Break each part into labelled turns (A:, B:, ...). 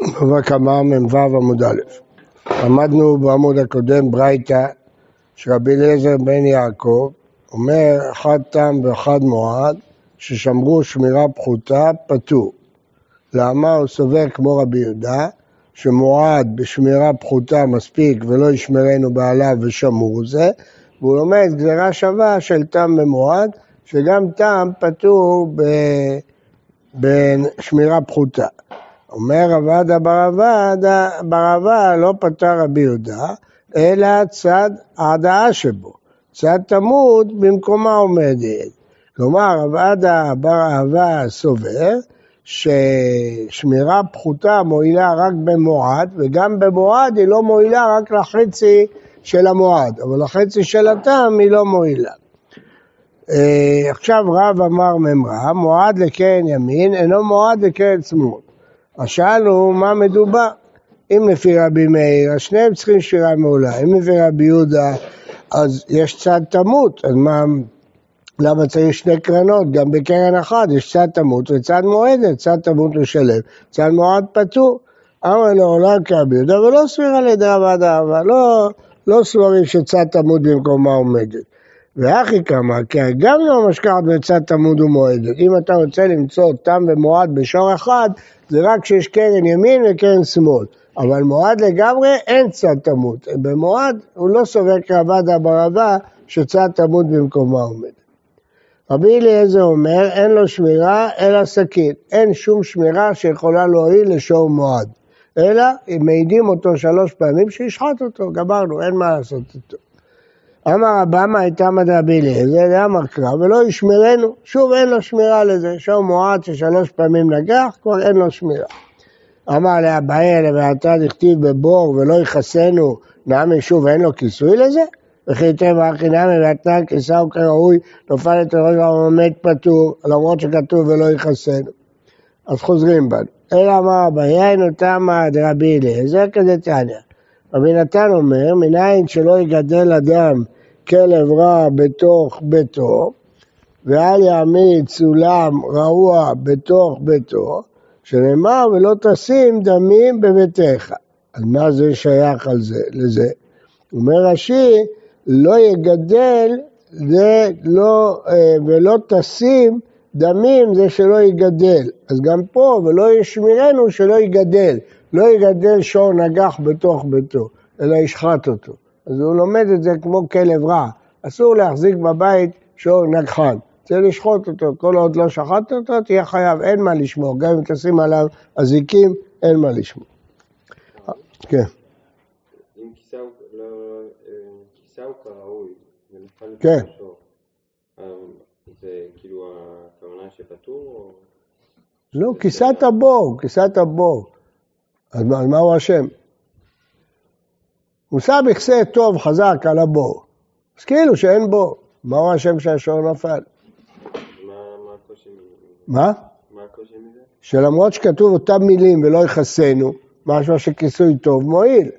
A: בבא קמא מ"ו עמוד א'. למדנו בעמוד הקודם ברייתא שרבי אליעזר בן יעקב אומר אחד תם ואחד מועד ששמרו שמירה פחותה פטור. למה? הוא סובר כמו רבי יהודה שמועד בשמירה פחותה מספיק ולא ישמרנו בעליו ושמור זה והוא לומד גזירה שווה של תם ומועד שגם תם פטור בשמירה פחותה. אומר רבדה ברבדה, ברבה לא פטר רבי יהודה, אלא צד ההדעה שבו. צד תמות במקומה עומדת. כלומר, רבדה בר אהבה סובר ששמירה פחותה מועילה רק במועד, וגם במועד היא לא מועילה רק לחצי של המועד, אבל לחצי של הטעם היא לא מועילה. אה, עכשיו רב אמר ממרא, מועד לקרן ימין אינו מועד לקרן שמאל. אז שאלנו מה מדובר. אם לפי רבי מאיר, אז שניהם צריכים שירה מעולה. אם לפי רבי יהודה, אז יש צד תמות, אז מה, למה צריך שני קרנות? גם בקרן אחת יש צד תמות וצד מועדת, צד תמות לשלם, צד מועד פטור. אמר לו עולם כרבי יהודה, ולא סבירה לדרבד אהבה, לא, לא סבורים שצד תמות במקומה עומדת. ואחי כמה, כי גם לא משכחת בצד תמוד ומועדת. אם אתה רוצה למצוא תם ומועד בשור אחד, זה רק כשיש קרן ימין וקרן שמאל. אבל מועד לגמרי אין צד תמוד. במועד הוא לא סובר כרבדה ברבה שצד תמוד במקומה עומד. רבי אליעזר אומר, אין לו שמירה אלא סכין. אין שום שמירה שיכולה להועיל לשור מועד. אלא אם מעידים אותו שלוש פעמים שישחט אותו, גמרנו, אין מה לעשות איתו. אמר אבמה הייתה מדרבי זה אמר קרא, ולא ישמרנו, שוב אין לו שמירה לזה, שור מועד ששלוש פעמים נגח, כבר אין לו שמירה. אמר לאביי ואתה דכתיב בבור ולא יכסנו, נעמי שוב אין לו כיסוי לזה? וכי טבע אחי נעמי ואתנן כיסהו כראוי, נופל את הראש ועומד פטור, למרות שכתוב ולא יכסנו. אז חוזרים בנו. אלא אמר אביי, אותם דרבי אליעזר כזה תניא. רבי נתן אומר, מניין שלא יגדל אדם כלב רע בתוך ביתו, ואל יעמיד סולם רעוע בתוך ביתו, שנאמר ולא תשים דמים בביתך. אז מה זה שייך על זה, לזה? אומר רש"י, לא יגדל זה לא, אה, ולא תשים דמים זה שלא יגדל. אז גם פה, ולא ישמירנו שלא יגדל. לא יגדל שור נגח בתוך ביתו, אלא ישחט אותו. אז הוא לומד את זה כמו כלב רע. אסור להחזיק בבית שור נגחן. צריך לשחוט אותו, כל עוד לא שחטת אותו, תהיה חייב, אין מה לשמור. גם אם תשים עליו אזיקים, אין מה לשמור. כן.
B: אם כיסהו לא, כראוי,
A: כן.
B: זה כאילו הכוונה שפטור?
A: לא, כיסת הבור, כיסת הבור. אז מה הוא אשם? הוא שם מכסה טוב חזק על הבור. אז כאילו שאין בור. מה הוא אשם שהשור נפל? מה?
B: מה הקושי מזה?
A: שלמרות שכתוב אותם מילים ולא יכסנו, משהו שכיסוי טוב מועיל.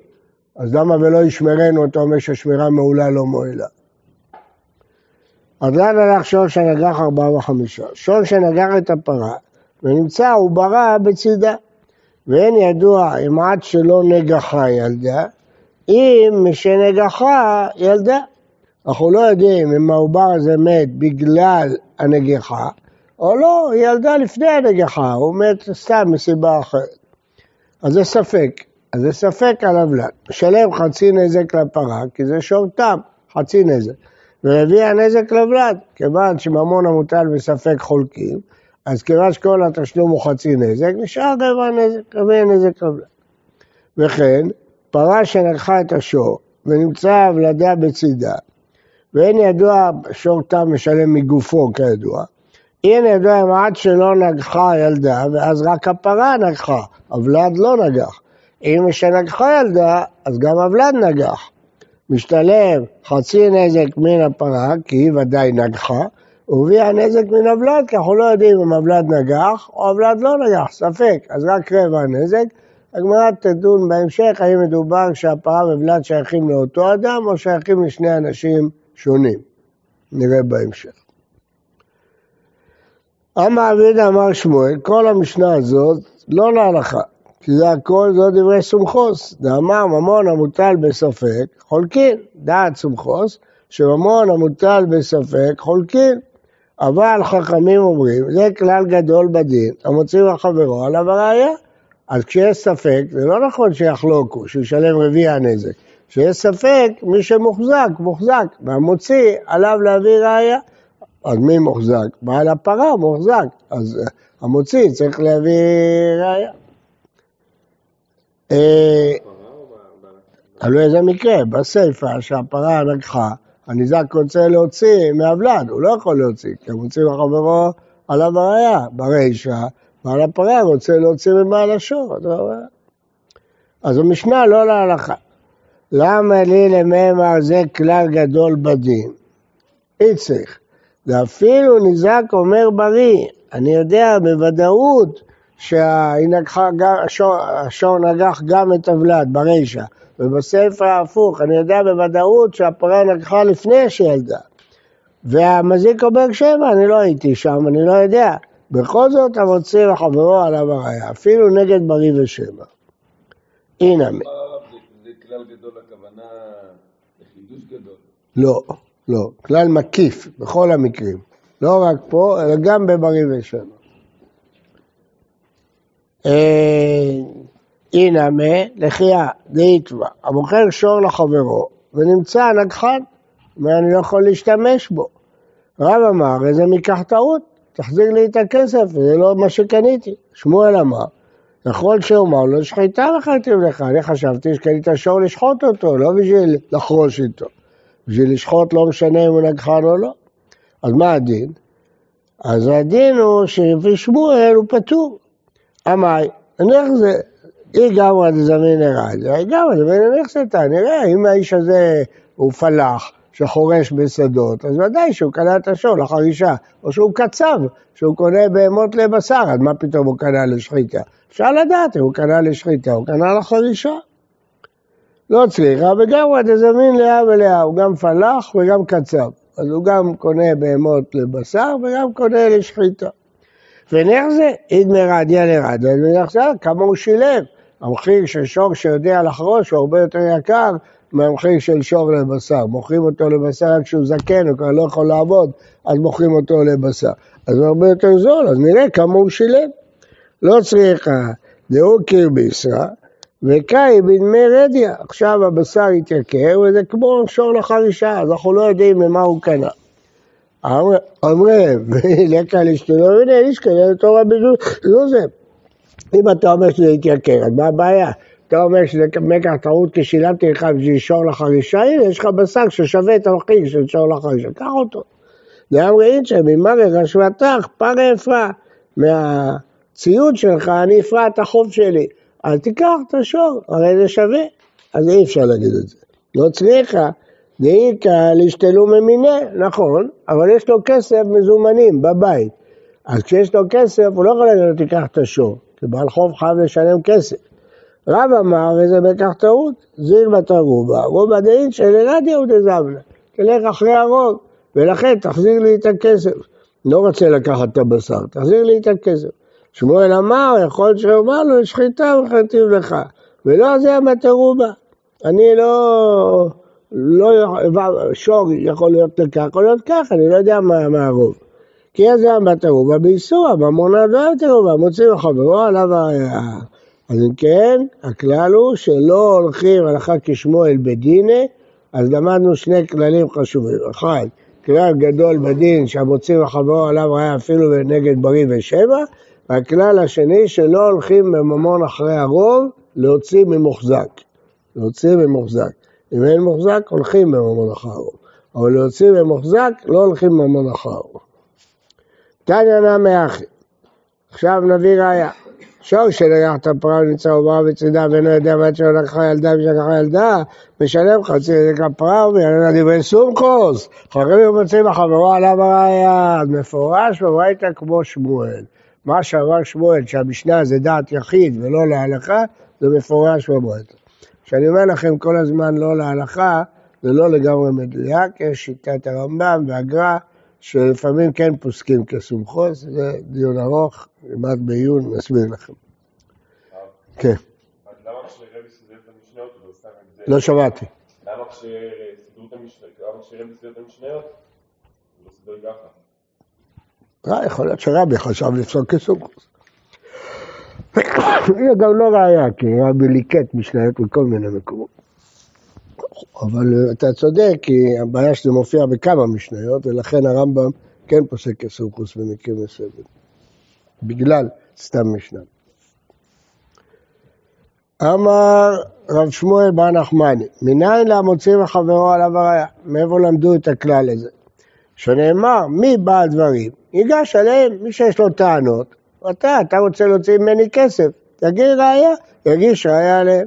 A: אז למה ולא ישמרנו, אתה אומר שהשמירה מעולה לא מועילה? אז לאן הלך שור שנגח ארבעה וחמישה? שור שנגח את הפרה ונמצא עוברה בצידה. ואין ידוע אם עד שלא נגחה ילדה, אם משנגחה ילדה. אנחנו לא יודעים אם העובר הזה מת בגלל הנגיחה, או לא, היא ילדה לפני הנגיחה, הוא מת סתם מסיבה אחרת. אז זה ספק, אז זה ספק על הבלן. משלם חצי נזק לפרה, כי זה שור תם, חצי נזק. והביא הנזק לבלן, כיוון שממון המוטל בספק חולקים, אז כיוון שכל התשלום הוא חצי נזק, נשאר רבע נזק, רבע נזק לבלן. וכן, פרה שנגחה את השור ונמצא הבלדה בצידה, ואין ידוע, שור תם משלם מגופו כידוע, אין ידוע אם עד שלא נגחה ילדה, ואז רק הפרה נגחה, הוולד לא נגח. אם משנגחה ילדה, אז גם הוולד נגח. משתלם חצי נזק מן הפרה, כי היא ודאי נגחה, והביא הנזק מן הוולד, כי אנחנו לא יודעים אם הוולד נגח או הוולד לא נגח, ספק, אז רק רבע נזק. הגמרא תדון בהמשך האם מדובר שהפרה וולד שייכים לאותו אדם או שייכים לשני אנשים שונים. נראה בהמשך. אמר אבידה אמר שמואל, כל המשנה הזאת לא להלכה, כי זה הכל זו דברי סומכוס. דאמר ממון המוטל בספק, חולקין. דעת סומכוס, שממון המוטל בספק, חולקין. אבל חכמים אומרים, זה כלל גדול בדין, המוציא לחברו עליו הראייה. אז כשיש ספק, זה לא נכון שיחלוקו, שישלם רביעי הנזק. כשיש ספק, מי שמוחזק, מוחזק, והמוציא עליו להביא ראייה. אז מי מוחזק? בעל הפרה מוחזק, אז אה, המוציא צריך להביא ראייה. אה, תלוי איזה מקרה, בסיפא שהפרה נגחה, הניזק רוצה להוציא מהבלן, הוא לא יכול להוציא, כי הוא מוציא לחברו עליו הראייה. ברישא, בעל הפרה רוצה להוציא מבעל השור, אז המשנה לא להלכה. למה לי לממר זה כלל גדול בדין? אי צריך. ואפילו ניזק אומר בריא, אני יודע בוודאות שהשור נגח גם את הוולד ברישא, ובספר ההפוך, אני יודע בוודאות שהפרה נגחה לפני שילדה. והמזיק אומר שבע, אני לא הייתי שם, אני לא יודע. בכל זאת המוציא לחברו עליו הראייה, אפילו נגד בריא ושבע. הנה.
C: זה כלל גדול הכוונה לחידוש גדול.
A: לא, לא, כלל מקיף בכל המקרים. לא רק פה, אלא גם בבריא ושבע. אה, הנה מה, לחייה, דאיתווה, המוכר שור לחברו ונמצא נגחן, ואני לא יכול להשתמש בו. רב אמר, איזה מקח טעות, תחזיר לי את הכסף, זה לא מה שקניתי. שמואל אמר, יכול שאומר לו, שחיטה מכרתי לך, אני חשבתי שקנית שור לשחוט אותו, לא בשביל לחרוש איתו. בשביל לשחוט לא משנה אם הוא נגחן או לא. אז מה הדין? אז הדין הוא שלפי שמואל הוא פטור. אמי, נניח זה, אי גמרא דזמין ארד, אי גמרא דזמין נכסתה, נראה אם האיש הזה הוא פלח שחורש בשדות, אז ודאי שהוא קנה את השור לחרישה, או שהוא קצב, שהוא קונה בהמות לבשר, אז מה פתאום הוא קנה לשחיטה? אפשר לדעת אם הוא קנה לשחיטה, הוא קנה לחרישה. לא צריכה, וגם הוא דזמין לאה ולאה, הוא גם פלח וגם קצב. אז הוא גם קונה בהמות לבשר וגם קונה לשחיטה. ונך זה, אידמר עדיה עכשיו כמה הוא שילם. המחיר של שור שיודע לחרוש הוא הרבה יותר יקר מהמחיר של שור לבשר. מוכרים אותו לבשר רק כשהוא זקן, הוא כבר לא יכול לעבוד, אז מוכרים אותו לבשר. אז הוא הרבה יותר זול, אז נראה כמה הוא שילם. לא צריכה, דהו קיר בישרא, וקאי בדמי רדיה. עכשיו הבשר התייקר, וזה כמו שור לחרישה, אז אנחנו לא יודעים ממה הוא קנה. אומרים, לקה לאשתו, הנה איש כזה לתור רבי זוזם. אם אתה אומר שזה יתייקר, אז מה הבעיה? אתה אומר שזה מקח טעות כי שילמתי לך בשביל שור לחרישה, הנה יש לך בשר ששווה את המחיר של שור לחרישה, קח אותו. ואמרי אינצ'ה, ממרי רשוותך, פרא אפרה. מהציוד שלך אני אפרע את החוב שלי. אל תיקח את השור, הרי זה שווה. אז אי אפשר להגיד את זה. לא צריכה. דאיכא להשתלו ממיני, נכון, אבל יש לו כסף מזומנים בבית. אז כשיש לו כסף, הוא לא יכול להגיד לו תיקח את השור, כי בעל חוב חייב לשלם כסף. רב אמר, וזה בכך טעות, זיל בתרובה, רובה דאין שלרדיה ודזבלה, תלך אחרי הרוב, ולכן תחזיר לי את הכסף. לא רוצה לקחת את הבשר, תחזיר לי את הכסף. שמואל אמר, יכול שאומר לו, שחיטה וחטיב לך, ולא זה המטרובה. אני לא... לא, שור יכול להיות לכך, יכול להיות כך, אני לא יודע מה, מה הרוב. כי אז זה המת ערובה באיסור, ממונה לא יותר ערובה, מוציא לחברו עליו הראייה. אז אם כן, הכלל הוא שלא הולכים הלכה כשמואל בדיני, אז למדנו שני כללים חשובים. אחד, כלל גדול בדין שהמוציא לחברו עליו ראייה אפילו נגד בריא ושבע, והכלל השני שלא הולכים בממון אחרי הרוב להוציא ממוחזק. להוציא ממוחזק. אם אין מוחזק, הולכים בממון אחרו. אבל להוציא במוחזק, לא הולכים בממון אחרו. תניא נמי אחי. עכשיו נביא ראיה. שור שלקח את הפרה ונמצא עוברה בצדה ואינו יודע מה שלא לקחה ילדה ושלקחה ילדה, משלם חצי נזק הפרה ויענה דברי סומכוס. חברים מוצאים בחברו עליו הראיה. אז מפורש בברייתא כמו שמואל. מה שאמר שמואל שהמשנה זה דעת יחיד ולא להלכה, זה מפורש בברייתא. כשאני אומר לכם כל הזמן לא להלכה, זה לא לגמרי מדויק, יש שיטת הרמב"ם והגר"א, שלפעמים כן פוסקים כסומכוס, זה דיון ארוך, נלמד בעיון, נסביר לכם. כן,
D: לא?
A: לא שמעתי.
D: למה כשסידרו את המשניות, לא סידר ככה?
A: אה, יכול להיות שרבי חשב לפסוק כסוכוס. זה גם לא ראיה, כי רבי ליקט משניות מכל מיני מקומות. אבל אה, אתה צודק, כי הבעיה שזה מופיע בכמה משניות, ולכן הרמב"ם כן פוסק כסוכוס במקרים מסוימים. בגלל סתם משנה. אמר רב שמואל בר נחמני, מניין למוציא וחברו עליו הראיה? מאיפה למדו את הכלל הזה? שנאמר, מי בעל דברים? ייגש עליהם מי שיש לו טענות, אתה, אתה רוצה להוציא ממני כסף, תגיד ראיה, יגיש ראיה עליהם.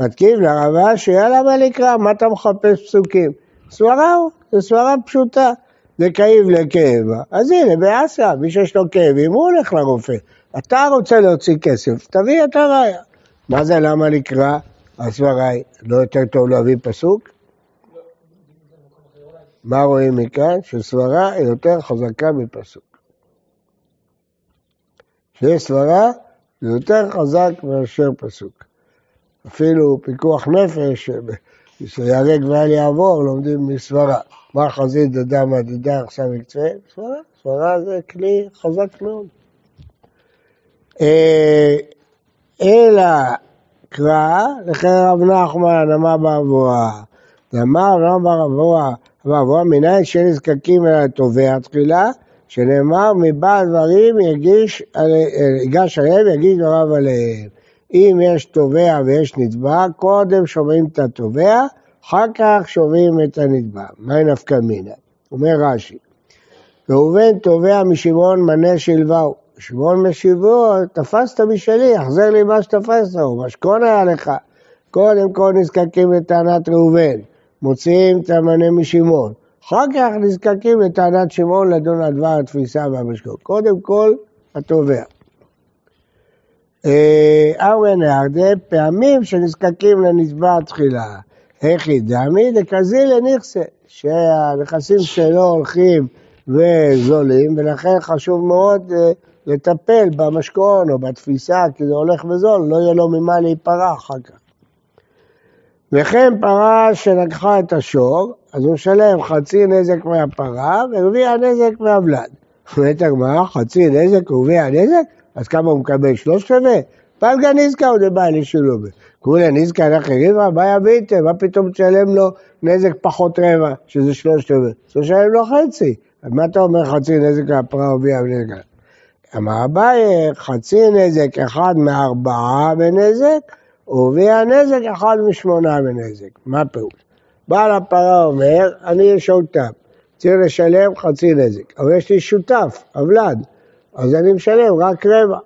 A: מתקיף לרבה שיהיה למה לקרוא, מה אתה מחפש פסוקים? סברה הוא, זו סברה פשוטה. זה כאיב לכאבה, אז הנה באסיה, מי שיש לו כאבים, הוא הולך לרופא. אתה רוצה להוציא כסף, תביא את הראיה. מה זה למה לקרוא? הסברה היא, לא יותר טוב להביא פסוק? מה רואים מכאן? שסברה היא יותר חזקה מפסוק. שיש סברה זה יותר חזק מאשר פסוק. אפילו פיקוח נפש, שיהרג ואל יעבור, לומדים מסברה. מה חזית דדה מדידה עכשיו יקצה? סברה. סברה זה כלי חזק מאוד. אה, אלא קרא, לכן רב נחמן אמר באבואה. אמר רב באבואה, באבואה מניין שנזקקים אל התובע תחילה, שנאמר מבעל דברים יגיש, ייגש עליהם ויגיש דבריו עליהם. אם יש תובע ויש נתבע, קודם שומעים את התובע, אחר כך שומעים את הנתבע. מהי נפקא מינה? אומר רש"י, ראובן תובע משמעון מנה שלווהו. שמעון משיבו, תפסת משלי, החזר לי מה שתפסת, הוא משכון היה לך. קודם כל נזקקים לטענת ראובן, מוציאים את המנה משמעון. אחר כך נזקקים לטענת שמעון לדון על דבר התפיסה והמשכון. קודם כל, התובע. ארן הרבה פעמים שנזקקים לנתבע תחילה. איך ידעמי? דקזי לנכסה, שהנכסים שלו הולכים וזולים, ולכן חשוב מאוד אה, לטפל במשכון או בתפיסה, כי זה הולך וזול, לא יהיה לו ממה להיפרע אחר כך. וכן פרה שלקחה את השור, אז הוא משלם חצי נזק מהפרה ורביע נזק מהבלד. אומרת הגמרא, חצי נזק ורביע נזק? אז כמה הוא מקבל? שלושת רבעי? פלגה נזקה הוא דבעי לשילובה. כולה נזקה לאחרים, מה יביתם? מה פתאום תשלם לו נזק פחות רבע, שזה שלושת רבעי? אז הוא משלם לו חצי. אז מה אתה אומר חצי נזק מהפרה ורביע נזק? אמר אביי, חצי נזק אחד מארבעה בנזק, ורביע נזק אחד משמונה בנזק. מה הפירוש? בעל הפרה אומר, אני שותף, צריך לשלם חצי נזק, אבל יש לי שותף, אבלד, אז אני משלם רק רבע.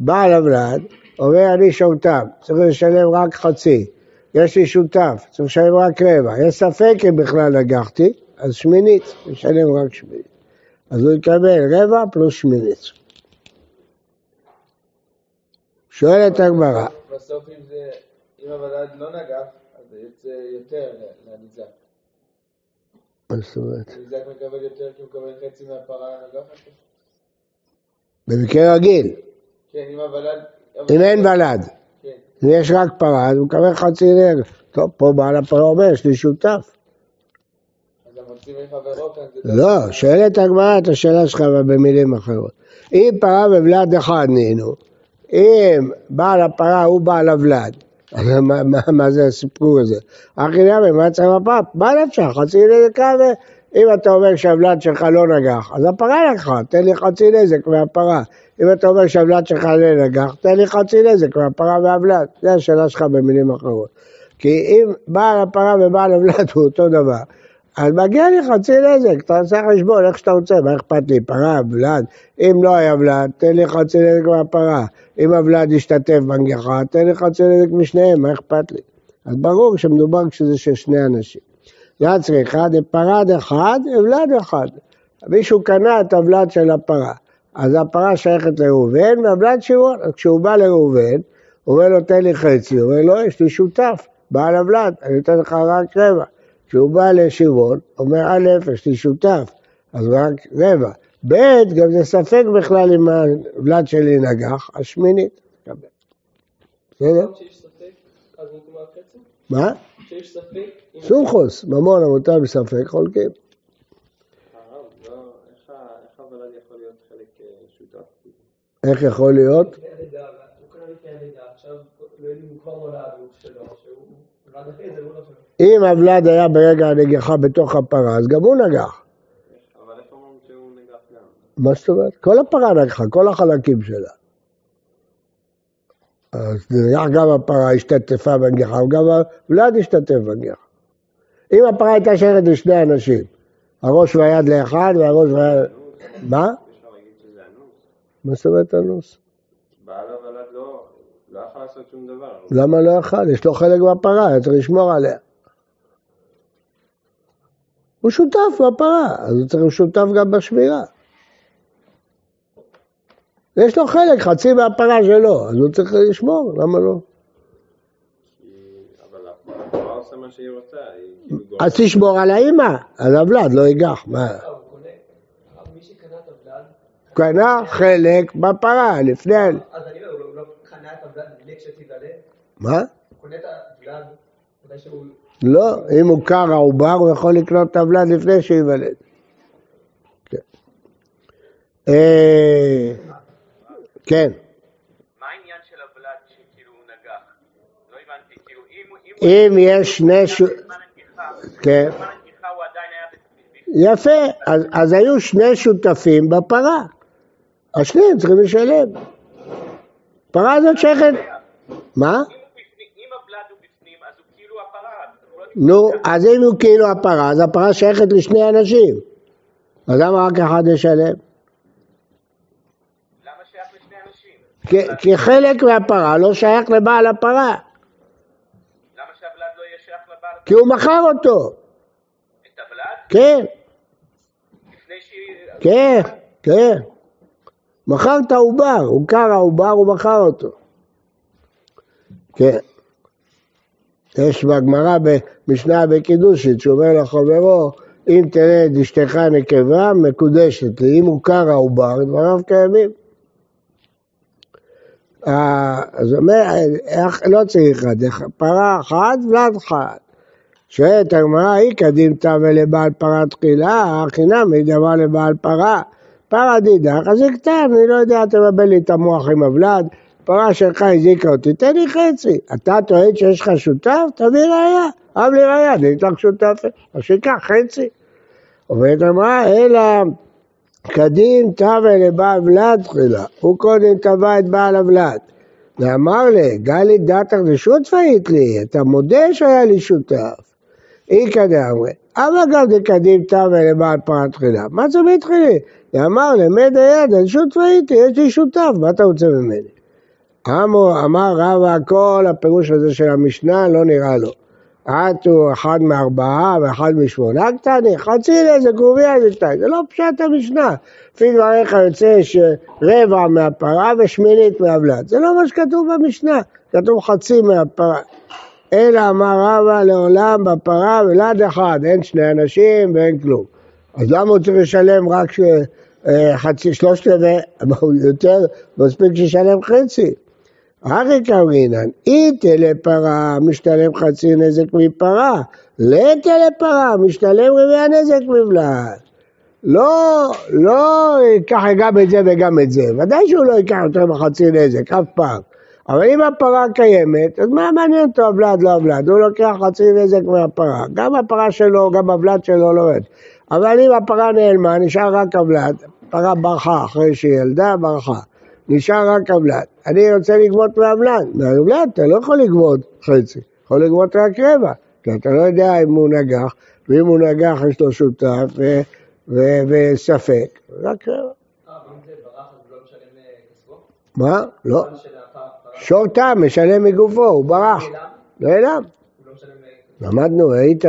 A: בעל אבלד אומר, אני שותף, צריך לשלם רק חצי. יש לי שותף, צריך לשלם רק רבע. יש ספק אם בכלל נגחתי, אז שמינית, משלם רק שמינית. אז הוא יקבל רבע פלוס שמינית. שואלת הגמרא,
E: בסוף אם זה, אם הוולד לא נגח, אז זה יוצא יותר לניזק.
A: מה זאת אומרת?
E: הניזק מקבל יותר כי הוא מקבל חצי מהפרה הנגחת?
A: במקרה רגיל,
E: כן, אם הוולד...
A: אם אין ולד,
E: כן.
A: אם יש רק פרה, אז הוא מקבל חצי נגר. טוב, פה בעל הפרה אומר, יש לי שותף. לא, שואלת הגמרא את השאלה שלך במילים אחרות. אם פרה וולד אחד נהנו, אם בעל הפרה הוא בעל הוולד, מה, זה הסיפור הזה? אחי נמי, מה צריך בפאפ? מה נפשך? חצי נזק אם אתה אומר שהוולד שלך לא נגח, אז הפרה לקחה, תן לי חצי נזק מהפרה. אם אתה אומר שהוולד שלך לא נגח, תן לי חצי נזק מהפרה והוולד. זו השאלה שלך במילים אחרות. כי אם בעל הפרה ובעל הוולד הוא אותו דבר, אז מגיע לי חצי נזק, אתה עושה חשבון איך שאתה רוצה, מה אכפת לי, פרה, ולד, אם לא היה ולד, תן לי חצי נזק מהפרה, אם הוולד ישתתף בנגיחה, תן לי חצי נזק משניהם, מה אכפת לי? אז ברור שמדובר כשזה של שני אנשים. יד צריכה דפרד אחד, ולד אחד. מישהו קנה את הוולד של הפרה, אז הפרה שייכת לראובן והוולד שמעון, כשהוא בא לראובן, הוא אומר לו תן לי חצי, הוא אומר לו יש לי שותף, בעל הוולד, אני אתן לך רק רבע. כשהוא בא לשמעון, אומר א', יש לי שותף, אז רק רבע. ב', גם זה ספק בכלל אם הוולד שלי נגח, השמינית. בסדר?
B: אז נגמר חצי?
A: מה?
B: כשיש ספק?
A: סומכוס, ממון אבותיו בספק חולקים.
B: הרב, לא, איך יכול להיות אה?
A: איך יכול להיות?
F: לא אם לא.
A: אם הוולד היה ברגע הנגיחה בתוך הפרה, אז גם הוא נגח.
B: אבל איך אומרים שהוא נגח גם?
A: מה זאת אומרת? כל הפרה נגחה, כל החלקים שלה. אז נגח גם הפרה השתתפה בנגיחה, וגם הוולד השתתף בנגיחה. אם הפרה הייתה שייכת לשני אנשים, הראש והיד לאחד והראש והיד... מה? מה זאת אומרת אנוס?
B: בעל הוולד לא, לא יכול לעשות שום דבר.
A: למה לא יכל? יש לו חלק בפרה, היה צריך לשמור עליה. הוא שותף בפרה, אז הוא צריך להיות שותף גם בשמירה. יש לו חלק, חצי מהפרה שלו, אז הוא צריך לשמור, למה לא?
B: כי- אבל הפרה עושה מה שהיא רוצה, היא כאילו.
A: אז תשמור על האימא, אז הוולד לא ייגח, מה?
F: הוא
A: קנה חלק בפרה, לפני...
F: אז אני אומר, הוא לא- הוא לא קנה את הוולד בלי כשתיוולד,
A: מה?
F: הוא קונה את הוולד, מתי שהוא...
A: לא, אם הוא קר העובר, הוא יכול לקנות את הוולד לפני שייוולד. כן.
G: מה העניין של הוולד שכאילו הוא נגח? לא הבנתי, כאילו אם. אם
A: יש שני ש... כן. יפה, אז, אז היו שני שותפים בפרה. השניהם צריכים לשלם. פרה הזאת שייכת... מה? נו, אז אם הוא כאילו הפרה, אז הפרה שייכת לשני אנשים. אז למה רק אחד ישלם?
G: למה שייך לשני אנשים?
A: כי, חלק מהפרה לא שייך לבעל הפרה,
G: למה שהוולד לא יהיה שייך לבעל?
A: כי הוא מכר אותו.
G: את הוולד?
A: כן,
G: לפני שהיא...
A: כן, כן. מכר את העובר, הוא קר העובר, הוא מכר אותו. כן. יש בגמרא במשנה בקידושית, שאומר לחברו, אם תלד אשתך נקבה, מקודשת לי. אם הוא קר העובר, דבריו קיימים. אה, אז אומר, לא צריך אחד, פרה אחת, ולד אחד. שואלת הגמרא, היא קדימתא ולבעל פרה תחילה, חינם דבר לבעל פרה. פרה דידך, אז קטן, אני לא יודע, תבלבל לי את המוח עם הוולד, פרה שלך הזיקה אותי, תן לי חצי. אתה טוען שיש לך שותף? תביא ראייה. אב לי ראייה, אני אתן לך שותף, אז שיקח חצי. אומרת הגמרא, אלא קדים תווה לבעל ולד תחילה, הוא קודם תבע את בעל הוולד. ואמר לי, גלי דתך דשותפה היית לי, אתה מודה שהיה לי שותף. איכא דאמרי, אבל גם דקדים תווה לבעל פרה תחילה. מה זה מתחילי? ואמר למד היד, אני שותפה הייתי, יש לי שותף, מה אתה רוצה ממני? אמר רבא, כל הפירוש הזה של המשנה לא נראה לו. את הוא אחד מארבעה ואחד משמונה קטני, חצי נזק רוביע זה שתיים, זה לא פשט המשנה. לפי דבריך יוצא שרבע מהפרה ושמינית מהבלד, זה לא מה שכתוב במשנה, כתוב חצי מהפרה. אלא אמר רבא לעולם בפרה ולד אחד, אין שני אנשים ואין כלום. אז למה הוא צריך לשלם רק ש... אה, חצי, שלושת רבעי, יותר, מספיק שישלם חצי. הרי קרינן, איתה לפרה משתלם חצי נזק מפרה, לתה לפרה משתלם רבעי הנזק מבלעת. לא, לא ייקח גם את זה וגם את זה, ודאי שהוא לא ייקח יותר מחצי נזק, אף פעם. אבל אם הפרה קיימת, אז מה מעניין אותו הוולד, לא הוולד? הוא לוקח חצי נזק מהפרה. גם הפרה שלו, גם הוולד שלו לא יורד. אבל אם הפרה נעלמה, נשאר רק הוולד. פרה ברחה אחרי שהיא ילדה, ברחה. נשאר רק הוולד. אני רוצה לגבות מהוולד. מהוולד אתה לא יכול לגבות חצי, יכול לגבות רק רבע. כי אתה לא יודע אם הוא נגח, ואם הוא נגח יש לו שותף וספק, רק רבע.
F: לא?
A: מה? לא.
F: הזמן של הפרה, פרה,
A: שור תם משלם מגופו, הוא ברח.
F: נעלם, לא.
A: למדנו, היית,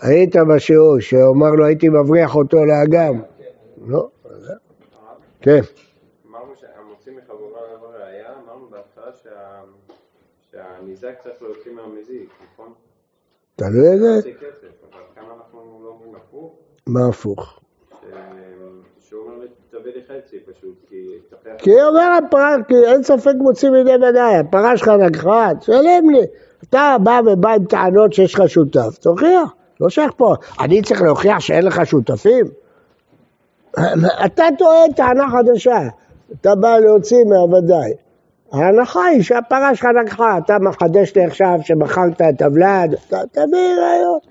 A: היית בשיעור שאומר לו הייתי מבריח אותו לאגם. לא, זה- כן.
B: שהניזק צריך להוציא מהמזיק, נכון?
A: תלוי איזה,
B: לא הפוך,
A: מה הפוך?
B: כי...
A: אומר הפרה, כי אין ספק מוציא מידי ודאי, הפרה שלך לקחה, תשלם לי. אתה בא ובא עם טענות שיש לך שותף, תוכיח, לא שייך פה. אני צריך להוכיח שאין לך שותפים? אתה טוען טענה חדשה, אתה בא להוציא מהוודאי. ההנחה היא שהפרה שלך לקחה, אתה מחדש לי עכשיו שמכרת את הוולד, תביא ראיות.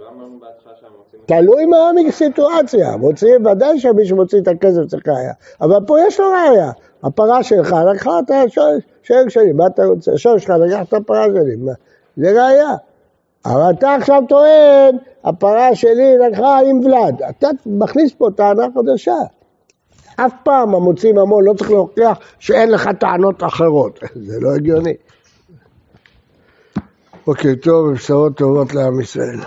B: לא שהמוציא...
A: תלוי מה הסיטואציה, מוציאים ודאי שמי שמוציא את הכסף צריך ראייה, אבל פה יש לו ראייה, הפרה שלך לקחה את השור שור שלי, מה אתה רוצה? השור שלך לקח את הפרה שלי, מה? זה ראייה. אבל אתה עכשיו טוען, הפרה שלי לקחה עם ולד, אתה מכניס פה טענה חדשה. אף פעם המוציא ממון לא צריך להוכיח שאין לך טענות אחרות, זה לא הגיוני. אוקיי, טוב, בשורות טובות לעם ישראל.